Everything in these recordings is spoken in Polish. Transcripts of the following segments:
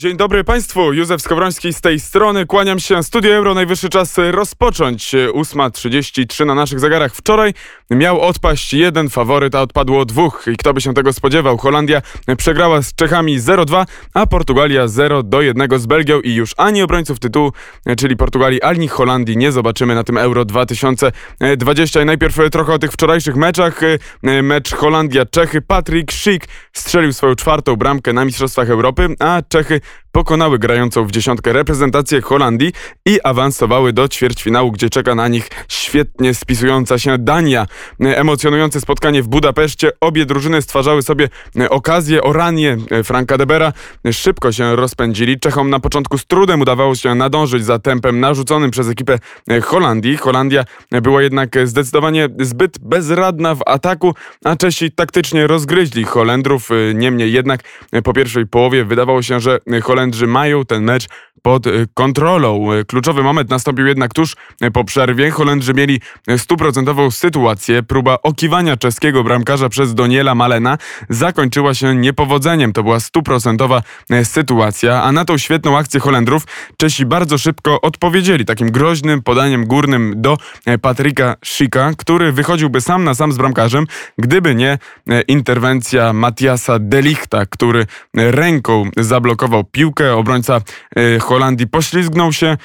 Dzień dobry Państwu, Józef Skowroński z tej strony. Kłaniam się. Studio Euro, najwyższy czas rozpocząć. 8.33 na naszych zegarach. Wczoraj miał odpaść jeden faworyt, a odpadło dwóch. I kto by się tego spodziewał? Holandia przegrała z Czechami 0-2, a Portugalia 0-1 z Belgią i już ani obrońców tytułu, czyli Portugalii, ani Holandii nie zobaczymy na tym Euro 2020. I najpierw trochę o tych wczorajszych meczach. Mecz Holandia-Czechy. Patrick Schick strzelił swoją czwartą bramkę na Mistrzostwach Europy, a Czechy pokonały grającą w dziesiątkę reprezentację Holandii i awansowały do ćwierćfinału, gdzie czeka na nich świetnie spisująca się Dania. Emocjonujące spotkanie w Budapeszcie. Obie drużyny stwarzały sobie okazję o ranie Franka Debera. Szybko się rozpędzili. Czechom na początku z trudem udawało się nadążyć za tempem narzuconym przez ekipę Holandii. Holandia była jednak zdecydowanie zbyt bezradna w ataku, a Czesi taktycznie rozgryźli Holendrów. Niemniej jednak po pierwszej połowie wydawało się, że Holendrzy mają ten mecz pod y, kontrolą. Y, kluczowy moment nastąpił jednak tuż y, po przerwie. Holendrzy mieli stuprocentową sytuację. Próba okiwania czeskiego bramkarza przez Doniela Malena zakończyła się niepowodzeniem. To była stuprocentowa sytuacja, a na tą świetną akcję Holendrów Czesi bardzo szybko odpowiedzieli takim groźnym podaniem górnym do Patryka Schicka, który wychodziłby sam na sam z bramkarzem, gdyby nie interwencja Matiasa Delichta, który ręką zablokował piłkę. Obrońca Holandii poślizgnął się e,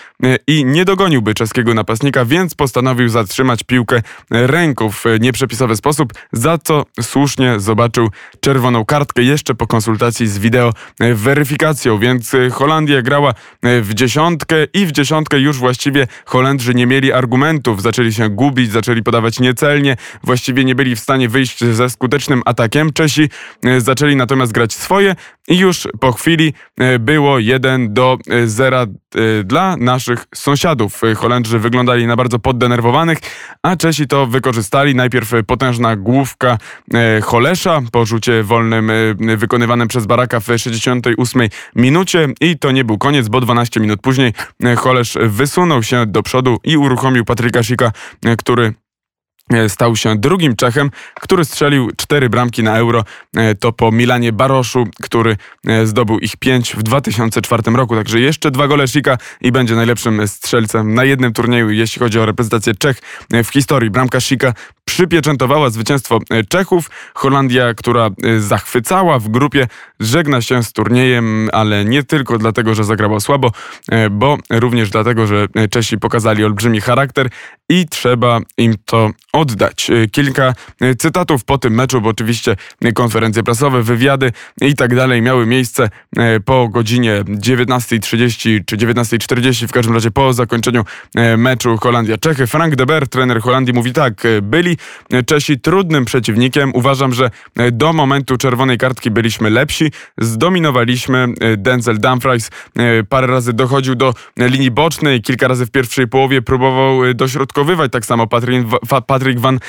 i nie dogoniłby czeskiego napastnika, więc postanowił zatrzymać piłkę ręką w nieprzepisowy sposób, za co słusznie zobaczył czerwoną kartkę jeszcze po konsultacji z wideo e, weryfikacją, więc Holandia grała w dziesiątkę i w dziesiątkę już właściwie Holendrzy nie mieli argumentów, zaczęli się gubić, zaczęli podawać niecelnie, właściwie nie byli w stanie wyjść ze skutecznym atakiem. Czesi zaczęli natomiast grać swoje i już po chwili było 1 do 0 y, dla naszych sąsiadów. Holendrzy wyglądali na bardzo poddenerwowanych, a Czesi to wykorzystali. Najpierw potężna główka y, Holesza po rzucie wolnym wykonywanym przez Baraka w 68 minucie i to nie był koniec, bo 12 minut później Holesz wysunął się do przodu i uruchomił Patryka Sika, który E, stał się drugim Czechem, który strzelił cztery bramki na euro. E, to po Milanie Baroszu, który e, zdobył ich pięć w 2004 roku. Także jeszcze dwa gole Sika i będzie najlepszym strzelcem na jednym turnieju, jeśli chodzi o reprezentację Czech w historii. Bramka Sika przypieczętowała zwycięstwo Czechów. Holandia, która zachwycała w grupie, żegna się z turniejem, ale nie tylko dlatego, że zagrała słabo, bo również dlatego, że Czesi pokazali olbrzymi charakter i trzeba im to oddać. E, kilka e, cytatów po tym meczu, bo oczywiście konferencje prasowe, wywiady i tak dalej miały miejsce e, po godzinie 19.30 czy 19.40, w każdym razie po zakończeniu meczu Holandia-Czechy. Frank de Beer, trener Holandii, mówi tak, byli Czesi trudnym przeciwnikiem. Uważam, że do momentu czerwonej kartki byliśmy lepsi. Zdominowaliśmy. Denzel Dumfries parę razy dochodził do linii bocznej, kilka razy w pierwszej połowie próbował dośrodkowywać, tak samo Patryk, Patryk van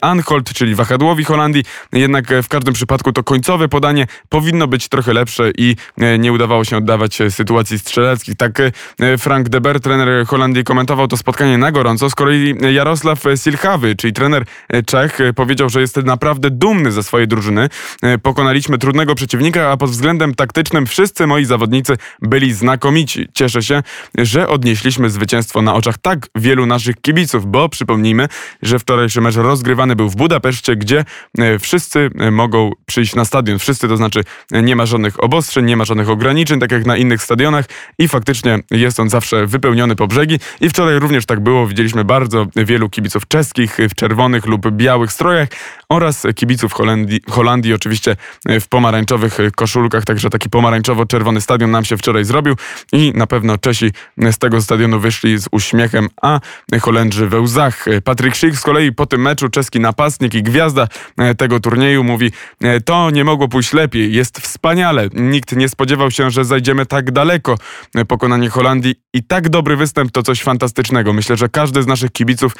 Anholt, czyli wahadłowi Holandii. Jednak w każdym przypadku to końcowe podanie powinno być trochę lepsze i e, nie udawało się oddawać sytuacji strzeleckich. Tak e, Frank de Beer, trener Holandii, komentował to spotkanie na gorąco. Z kolei Jarosław Silchawy, czyli trener Czech, powiedział, że jest naprawdę dumny ze swojej drużyny. E, pokonaliśmy trudnego przeciwnika, a pod względem taktycznym wszyscy moi zawodnicy byli znakomici. Cieszę się, że odnieśliśmy zwycięstwo na oczach tak wielu naszych kibiców, bo przypomnijmy, że wczoraj wczorajszy mecz rozgrywany był w Budapeszcie, gdzie e, wszyscy e, mogą przyjść na stadion. Wszyscy, to znaczy e, nie ma żadnych obostrzeń, nie ma żadnych ograniczeń, tak jak na innych stadionach i faktycznie jest on zawsze wypełniony po brzegi. I wczoraj również tak było. Widzieliśmy bardzo wielu kibiców czeskich w czerwonych lub białych strojach oraz kibiców Holandii, Holandii oczywiście w pomarańczowych koszulkach, także taki pomarańczowo-czerwony stadion nam się wczoraj zrobił i na pewno Czesi z tego stadionu wyszli z uśmiechem, a Holendrzy we łzach. Patryk Schick z kolei kolei po tym meczu czeski napastnik i gwiazda e, tego turnieju mówi: e, To nie mogło pójść lepiej, jest wspaniale. Nikt nie spodziewał się, że zajdziemy tak daleko. E, pokonanie Holandii i tak dobry występ to coś fantastycznego. Myślę, że każdy z naszych kibiców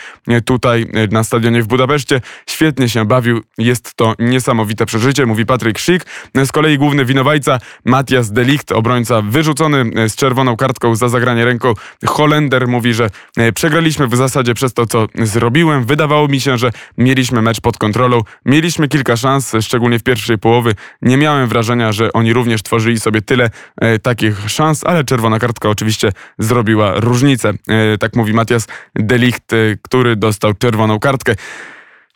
tutaj na stadionie w Budapeszcie świetnie się bawił. Jest to niesamowite przeżycie, mówi Patryk Schick. Z kolei główny winowajca Matthias Delicht, obrońca wyrzucony z czerwoną kartką za zagranie ręką Holender, mówi, że przegraliśmy w zasadzie przez to, co zrobiłem. Wydawało Wydawało mi się, że mieliśmy mecz pod kontrolą, mieliśmy kilka szans, szczególnie w pierwszej połowie. Nie miałem wrażenia, że oni również tworzyli sobie tyle e, takich szans, ale czerwona kartka oczywiście zrobiła różnicę. E, tak mówi Matias Delicht, e, który dostał czerwoną kartkę.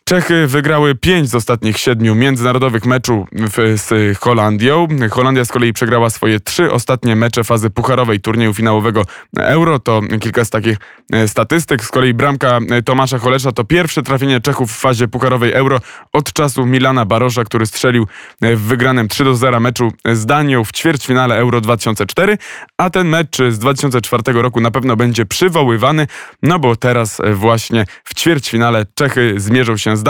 Czechy wygrały pięć z ostatnich siedmiu międzynarodowych meczów z Holandią. Holandia z kolei przegrała swoje trzy ostatnie mecze fazy pucharowej turnieju finałowego Euro. To kilka z takich e, statystyk. Z kolei bramka e, Tomasza Holesza to pierwsze trafienie Czechów w fazie pucharowej Euro od czasu Milana Barosza, który strzelił e, w wygranym 3 do 0 meczu z Danią w ćwierćfinale Euro 2004. A ten mecz z 2004 roku na pewno będzie przywoływany, no bo teraz właśnie w ćwierćfinale Czechy zmierzą się z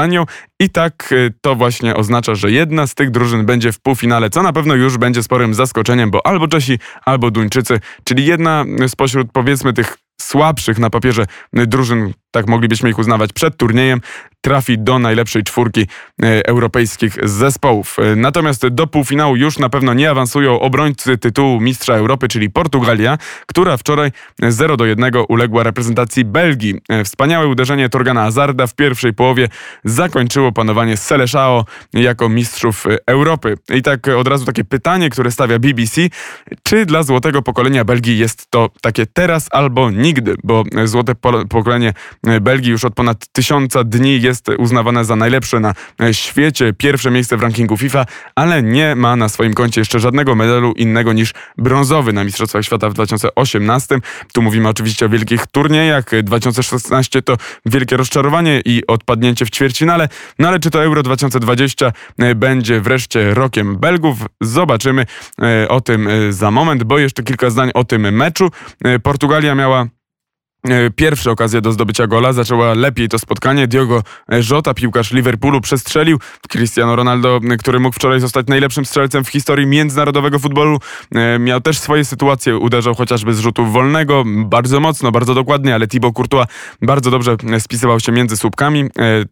I tak y, to właśnie oznacza, że jedna z tych drużyn będzie w półfinale, co na pewno już będzie sporym zaskoczeniem, bo albo Czesi, albo Duńczycy, czyli jedna spośród powiedzmy tych słabszych na papierze drużyn, tak moglibyśmy ich uznawać przed turniejem, trafi do najlepszej czwórki e, europejskich zespołów. E, natomiast do półfinału już na pewno nie awansują obrońcy tytułu Mistrza Europy, czyli Portugalia, która wczoraj 0 do 1 uległa reprezentacji Belgii. E, wspaniałe uderzenie Torgana Azarda w pierwszej połowie zakończyło panowanie Seleszao jako mistrzów Europy. I tak od razu takie pytanie, które stawia BBC, czy dla złotego pokolenia Belgii jest to takie teraz albo nigdy, bo złote pokolenie Belgii już od ponad tysiąca dni jest uznawane za najlepsze na świecie, pierwsze miejsce w rankingu FIFA, ale nie ma na swoim koncie jeszcze żadnego medalu innego niż brązowy na Mistrzostwach Świata w 2018. Tu mówimy oczywiście o wielkich turniejach. 2016 to wielkie rozczarowanie i odpadnięcie w ćwierćfinale. No ale czy to Euro 2020 będzie wreszcie rokiem Belgów? Zobaczymy e, o tym e, za moment, bo jeszcze kilka zdań o tym meczu. E, Portugalia miała E, pierwsze okazje do zdobycia gola. Zaczęła lepiej to spotkanie. Diogo Jota, piłkarz Liverpoolu, przestrzelił. Cristiano Ronaldo, który mógł wczoraj zostać najlepszym strzelcem w historii międzynarodowego futbolu, e, miał też swoje sytuacje. Uderzał chociażby z rzutu wolnego, bardzo mocno, bardzo dokładnie, ale Thibaut Courtois bardzo dobrze spisywał się między słupkami e,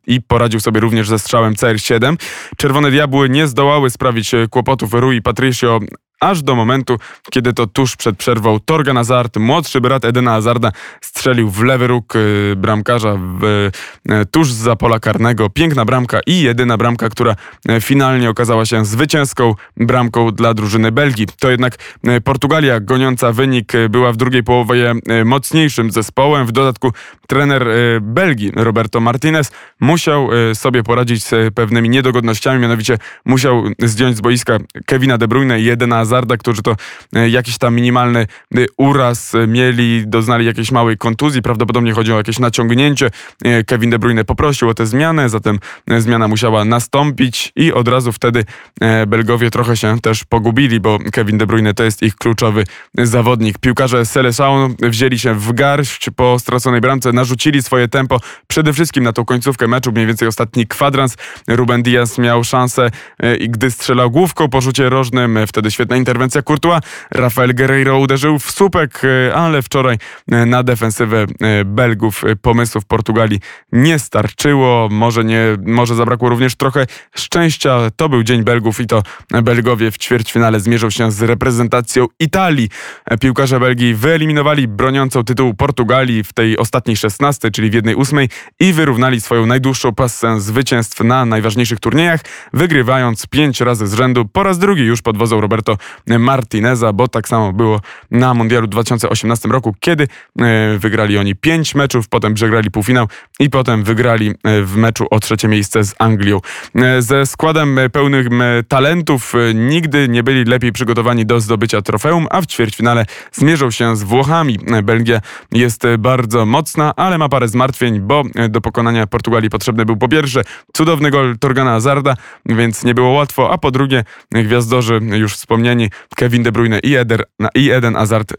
i poradził sobie również ze strzałem CR7. Czerwone Diabły nie zdołały sprawić kłopotów Rui Patricio aż do momentu, kiedy to tuż przed przerwą Torgan Hazard, młodszy brat Edena Hazarda, strzelił w lewy róg y, bramkarza w, y, tuż za pola karnego. Piękna bramka i jedyna bramka, która y, finalnie okazała się zwycięską bramką dla drużyny Belgii. To jednak Portugalia goniąca wynik była w drugiej połowie mocniejszym zespołem. W dodatku trener Belgii Roberto Martinez musiał sobie poradzić z pewnymi niedogodnościami, mianowicie musiał zdjąć z boiska Kevina De Bruyne i Edena Hazarda, którzy to e, jakiś tam minimalny e, uraz e, mieli, doznali jakiejś małej kontuzji, prawdopodobnie chodzi o jakieś naciągnięcie. Kevin De Bruyne poprosił o tę zmianę, zatem zmiana musiała nastąpić i od razu wtedy Belgowie trochę się też pogubili, bo Kevin De Bruyne to jest ich kluczowy zawodnik. Piłkarze Seleção wzięli się w garść po straconej bramce, narzucili swoje tempo przede wszystkim na tą końcówkę meczu, mniej więcej ostatni kwadrans. Ruben Diaz miał szansę i gdy strzelał główką po rzucie rożnym, wtedy świetna interwencja Courtois. Rafael Guerreiro uderzył w słupek, e, ale wczoraj e, na defensywę e, Belgów pomysłów Portugalii nie starczyło. Może, nie, może zabrakło również trochę szczęścia. To był dzień Belgów i to Belgowie w ćwierćfinale zmierzą się z reprezentacją Italii. Piłkarze Belgii wyeliminowali broniącą tytułu Portugalii w tej ostatniej szesnastej, czyli w jednej ósmej i wyrównali swoją najdłuższą pasę zwycięstw na najważniejszych turniejach, wygrywając pięć razy z rzędu, po raz drugi już pod wodzą Roberto Martineza, bo tak samo było na Mundialu 2018 roku, kiedy e, wygrali oni pięć meczów, potem przegrali półfinał i potem wygrali e, w meczu o trzecie miejsce z Anglią. E, ze składem pełnym talentów nigdy nie byli lepiej przygotowani do zdobycia trofeum, a w ćwierćfinale zmierzą się z Włochami. Belgia jest bardzo mocna, ale ma parę zmartwień, bo do pokonania Portugalii potrzebny był po pierwsze cudowny gol Torgana Azarda, więc nie było łatwo, a po drugie gwiazdorzy już wspomniani Kevin De Bruyne i, Eder, i Eden Hazard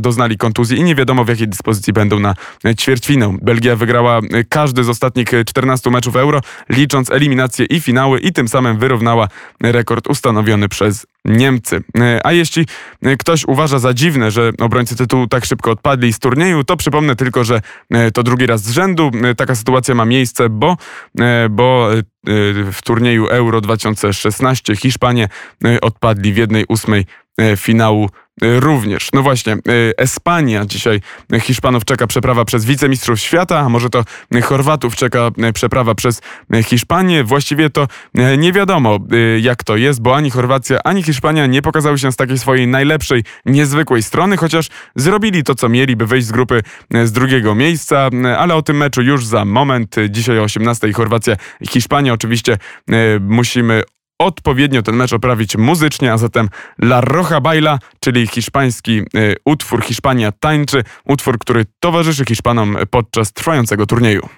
doznali kontuzji i nie wiadomo w jakiej dyspozycji będą na ćwierćfinę. Belgia wygrała każdy z ostatnich 14 meczów Euro, licząc eliminacje i finały i tym samym wyrównała rekord ustanowiony przez Niemcy. A jeśli ktoś uważa za dziwne, że obrońcy tytułu tak szybko odpadli z turnieju, to przypomnę tylko, że to drugi raz z rzędu taka sytuacja ma miejsce, bo, bo w turnieju Euro 2016 Hiszpanie odpadli w jednej ósmej finału również. No właśnie, Espania dzisiaj Hiszpanów czeka przeprawa przez wicemistrzów świata, a może to Chorwatów czeka przeprawa przez Hiszpanię. Właściwie to nie wiadomo, jak to jest, bo ani Chorwacja, ani Hiszpania nie pokazały się z takiej swojej najlepszej, niezwykłej strony, chociaż zrobili to, co mieli, by wyjść z grupy z drugiego miejsca, ale o tym meczu już za moment. Dzisiaj o 18 Chorwacja Hiszpania. Oczywiście musimy odpowiednio ten mecz oprawić muzycznie, a zatem La Roja Baila, czyli hiszpański y, utwór Hiszpania tańczy, utwór, który towarzyszy Hiszpanom podczas trwającego turnieju.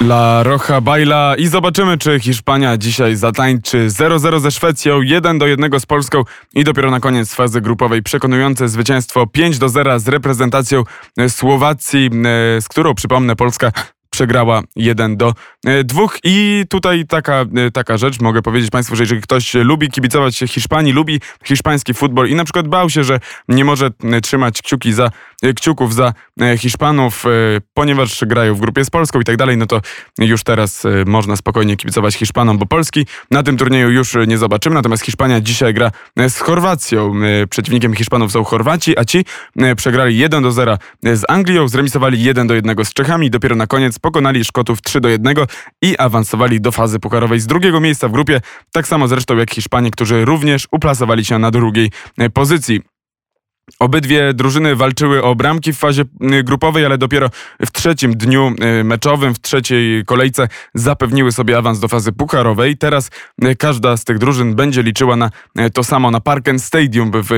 La Roja Baila i zobaczymy, czy Hiszpania dzisiaj zatańczy 0-0 ze Szwecją, 1 do 1 z Polską i dopiero na koniec fazy grupowej przekonujące zwycięstwo 5 do 0 z reprezentacją Słowacji, y, z którą przypomnę Polska przegrała 1 do 2. I tutaj taka, e, taka rzecz, mogę powiedzieć Państwu, że jeżeli ktoś lubi kibicować Hiszpanii, lubi hiszpański futbol i na przykład bał się, że nie może e, trzymać kciuki za, e, kciuków za Hiszpanów, ponieważ grają w grupie z Polską i tak dalej, no to już teraz można spokojnie kibicować Hiszpanom, bo Polski na tym turnieju już nie zobaczymy. Natomiast Hiszpania dzisiaj gra z Chorwacją. Przeciwnikiem Hiszpanów są Chorwaci, a ci przegrali 1 do 0 z Anglią, zremisowali 1 do 1 z Czechami. Dopiero na koniec pokonali Szkotów 3 do 1 i awansowali do fazy pukarowej z drugiego miejsca w grupie, tak samo zresztą jak Hiszpanie, którzy również uplasowali się na drugiej pozycji. Obydwie drużyny walczyły o bramki w fazie y, grupowej, ale dopiero w trzecim dniu y, meczowym, w trzeciej kolejce zapewniły sobie awans do fazy pucharowej. Teraz y, każda z tych drużyn będzie liczyła na to samo na Parken Stadium w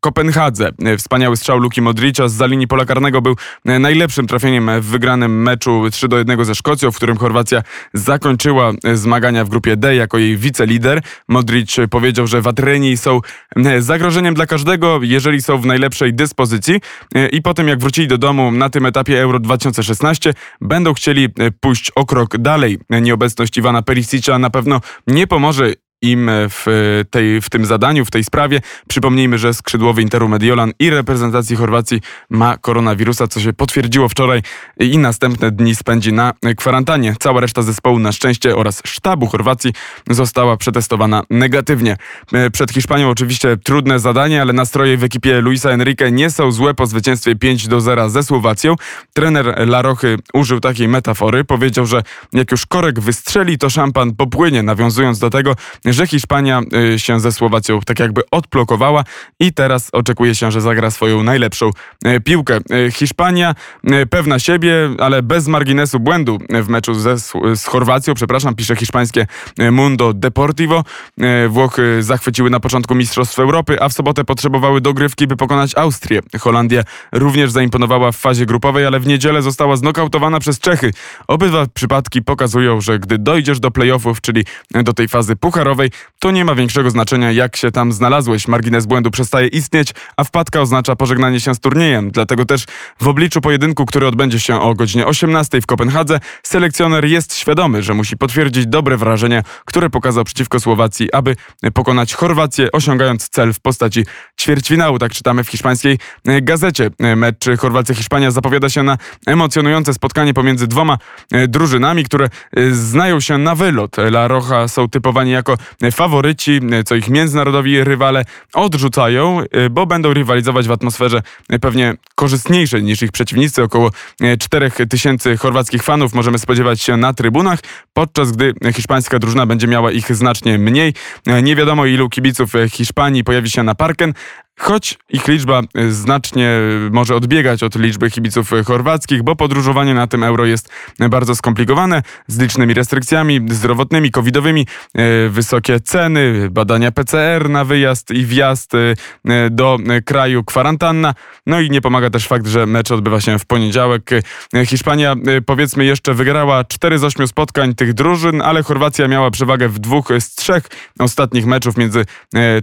Kopenhadze. Wspaniały strzał Luki Modricza z linii pola karnego był najlepszym trafieniem w wygranym meczu 3 do 1 ze Szkocją, w którym Chorwacja zakończyła zmagania w grupie D jako jej wicelider. Modric powiedział, że Watreni są zagrożeniem dla każdego, jeżeli jeżeli są w najlepszej dyspozycji e, i potem jak wrócili do domu na tym etapie Euro 2016 będą chcieli e, pójść o krok dalej. Nieobecność Iwana Perisicza na pewno nie pomoże im w, tej, w tym zadaniu, w tej sprawie. Przypomnijmy, że skrzydłowy Interu Mediolan i reprezentacji Chorwacji ma koronawirusa, co się potwierdziło wczoraj i następne dni spędzi na kwarantannie. Cała reszta zespołu na szczęście oraz sztabu Chorwacji została przetestowana negatywnie. Przed Hiszpanią oczywiście trudne zadanie, ale nastroje w ekipie Luisa Enrique nie są złe po zwycięstwie 5 do 0 ze Słowacją. Trener Larochy użył takiej metafory. Powiedział, że jak już korek wystrzeli, to szampan popłynie, nawiązując do tego, że Hiszpania y, się ze Słowacją tak jakby odblokowała i teraz oczekuje się, że zagra swoją najlepszą y, piłkę. Y, Hiszpania pewna siebie, ale bez marginesu błędu w meczu ze, z Chorwacją, przepraszam, pisze hiszpańskie Mundo Deportivo. Włochy zachwyciły na początku Mistrzostw Europy, a w sobotę potrzebowały dogrywki, by pokonać Austrię. Holandia również zaimponowała w fazie grupowej, ale w niedzielę została znokautowana przez Czechy. Obydwa przypadki pokazują, że gdy dojdziesz do playoffów, czyli do tej fazy pucharowej, to nie ma większego znaczenia, jak się tam znalazłeś. Margines błędu przestaje istnieć, a wpadka oznacza pożegnanie się z turniejem. Dlatego też w obliczu pojedynku, który odbędzie się o godzinie 18 w Kopenhadze, selekcjoner jest świadomy, że musi potwierdzić dobre wrażenie, które pokazał przeciwko Słowacji, aby pokonać Chorwację, osiągając cel w postaci ćwierćfinału. Tak czytamy w hiszpańskiej gazecie. Mecz Chorwacja-Hiszpania zapowiada się na emocjonujące spotkanie pomiędzy dwoma drużynami, które znają się na wylot. La Roja są typowani jako faworyci, co ich międzynarodowi rywale odrzucają, y, bo będą rywalizować w atmosferze pewnie korzystniejszej niż ich przeciwnicy. Około 4 y, chorwackich fanów możemy spodziewać się na trybunach, podczas gdy hiszpańska drużyna będzie miała ich znacznie mniej. Nie wiadomo ilu kibiców Hiszpanii pojawi się na parken, Choć ich liczba y, znacznie y, może odbiegać od liczby kibiców y, chorwackich, bo podróżowanie na tym euro jest bardzo skomplikowane, z licznymi restrykcjami zdrowotnymi, covidowymi, wysokie ceny, badania PCR na wyjazd i wjazd do kraju, kwarantanna. No i nie pomaga też fakt, że mecz odbywa się w poniedziałek. Hiszpania powiedzmy jeszcze wygrała 4 z 8 spotkań tych drużyn, ale Chorwacja miała przewagę w dwóch z trzech ostatnich meczów między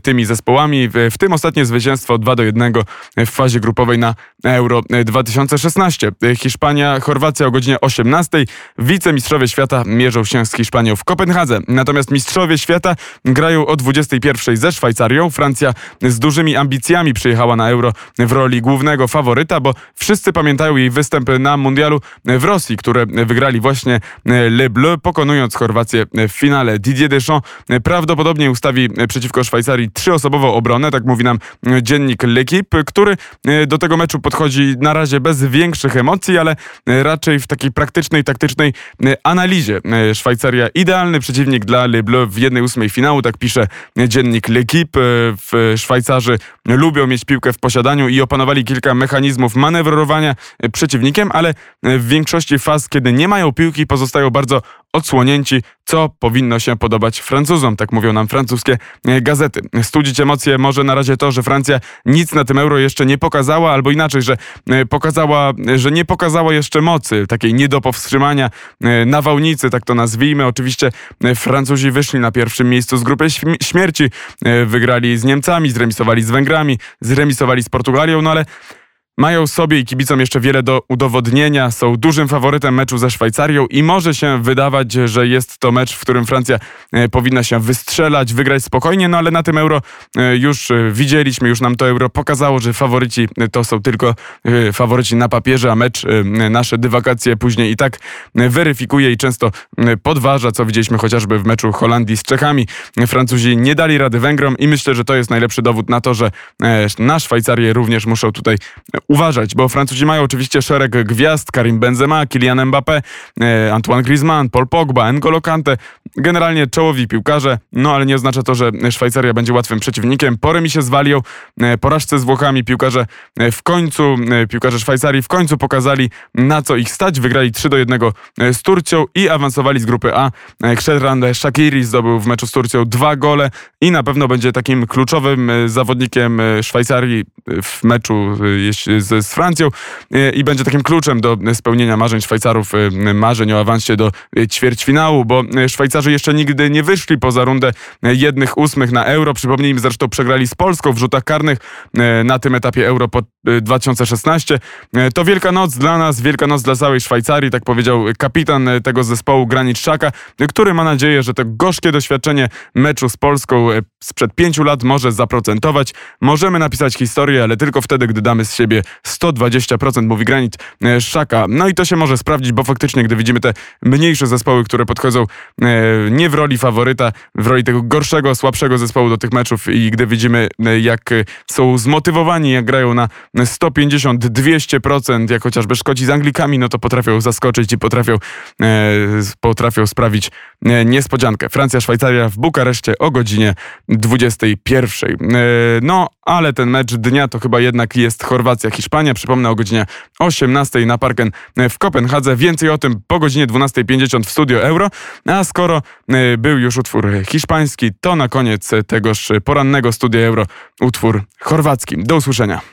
tymi zespołami. W tym ostatnie zwycięstwo zwycięstwo 2 do 1 w fazie grupowej na Euro 2016. Hiszpania, Chorwacja o godzinie 18. Wicemistrzowie świata mierzą się z Hiszpanią w Kopenhadze. Natomiast mistrzowie świata grają o 21 ze Szwajcarią. Francja z dużymi ambicjami przyjechała na Euro w roli głównego faworyta, bo wszyscy pamiętają jej występ na mundialu w Rosji, które wygrali właśnie Le Bleu, pokonując Chorwację w finale. Didier Deschamps prawdopodobnie ustawi przeciwko Szwajcarii trzyosobową obronę, tak mówi nam dziennik L'Equipe, który do tego meczu podchodzi na razie bez większych emocji, ale raczej w takiej praktycznej, taktycznej analizie. Szwajcaria idealny przeciwnik dla Le Bleu w jednej ósmej finału, tak pisze dziennik L'Equipe. Szwajcarzy lubią mieć piłkę w posiadaniu i opanowali kilka mechanizmów manewrowania przeciwnikiem, ale w większości faz, kiedy nie mają piłki, pozostają bardzo odsłonięci, co powinno się podobać Francuzom, tak mówią nam francuskie e, gazety. Studzić emocje może na razie to, że Francja nic na tym euro jeszcze nie pokazała, albo inaczej, że e, pokazała, że nie pokazała jeszcze mocy, takiej nie do powstrzymania, e, nawałnicy, tak to nazwijmy. Oczywiście Francuzi wyszli na pierwszym miejscu z grupy śmierci, wygrali z Niemcami, zremisowali z Węgrami, zremisowali z Portugalią, no ale mają sobie i kibicom jeszcze wiele do udowodnienia, są dużym faworytem meczu ze Szwajcarią i może się wydawać, że jest to mecz, w którym Francja e, powinna się wystrzelać, wygrać spokojnie, no ale na tym euro e, już e, widzieliśmy, już nam to euro pokazało, że faworyci to są tylko faworyci na papierze, a mecz nasze dywagacje później i tak weryfikuje i często podważa, co widzieliśmy chociażby w meczu Holandii z Czechami. Francuzi nie dali rady Węgrom i myślę, że to jest najlepszy dowód na to, że na Szwajcarię również muszą tutaj uważać, bo Francuzi mają oczywiście szereg gwiazd, Karim Benzema, Kylian Mbappé, e, Antoine Griezmann, Paul Pogba, N'Golo Kante, generalnie czołowi piłkarze, no ale nie oznacza to, że Szwajcaria będzie łatwym przeciwnikiem. Po remisie z Walią, e, porażce z Włochami, piłkarze e, w końcu, piłkarze Szwajcarii w końcu pokazali na co ich stać, wygrali 3 do 1 z Turcją i awansowali z grupy A. Krzedran Shakiri zdobył w meczu z Turcją dwa gole i na pewno będzie takim kluczowym zawodnikiem Szwajcarii w meczu jeśli z, z Francją e, i będzie takim kluczem do spełnienia marzeń Szwajcarów, e, marzeń o awansie do ćwierćfinału, bo Szwajcarzy jeszcze nigdy nie wyszli poza rundę jednych ósmych na Euro. Przypomnijmy, zresztą przegrali z Polską w rzutach karnych na tym etapie Euro po 2016. To wielka noc dla nas, wielka noc dla całej Szwajcarii, tak powiedział kapitan tego zespołu Granit Szaka, który ma nadzieję, że to gorzkie doświadczenie meczu z Polską sprzed pięciu lat może zaprocentować. Możemy napisać historię, ale tylko wtedy, gdy damy z siebie 120%, mówi Granit e, Szaka. No i to się może sprawdzić, bo faktycznie, gdy widzimy te mniejsze zespoły, które podchodzą e, nie w roli faworyta, w roli tego gorszego, słabszego zespołu do tych meczów i gdy widzimy, e, jak są zmotywowani, jak grają na 150, 200%, jak chociażby Szkoci z Anglikami, no to potrafią zaskoczyć i potrafią, potrafią sprawić niespodziankę. Francja, Szwajcaria w Bukareszcie o godzinie 21. No, ale ten mecz dnia to chyba jednak jest Chorwacja, Hiszpania. Przypomnę o godzinie 18 na Parken w Kopenhadze. Więcej o tym po godzinie 12.50 w Studio Euro. A skoro e, był już utwór hiszpański, to na koniec tegoż porannego Studia Euro utwór chorwacki. Do usłyszenia.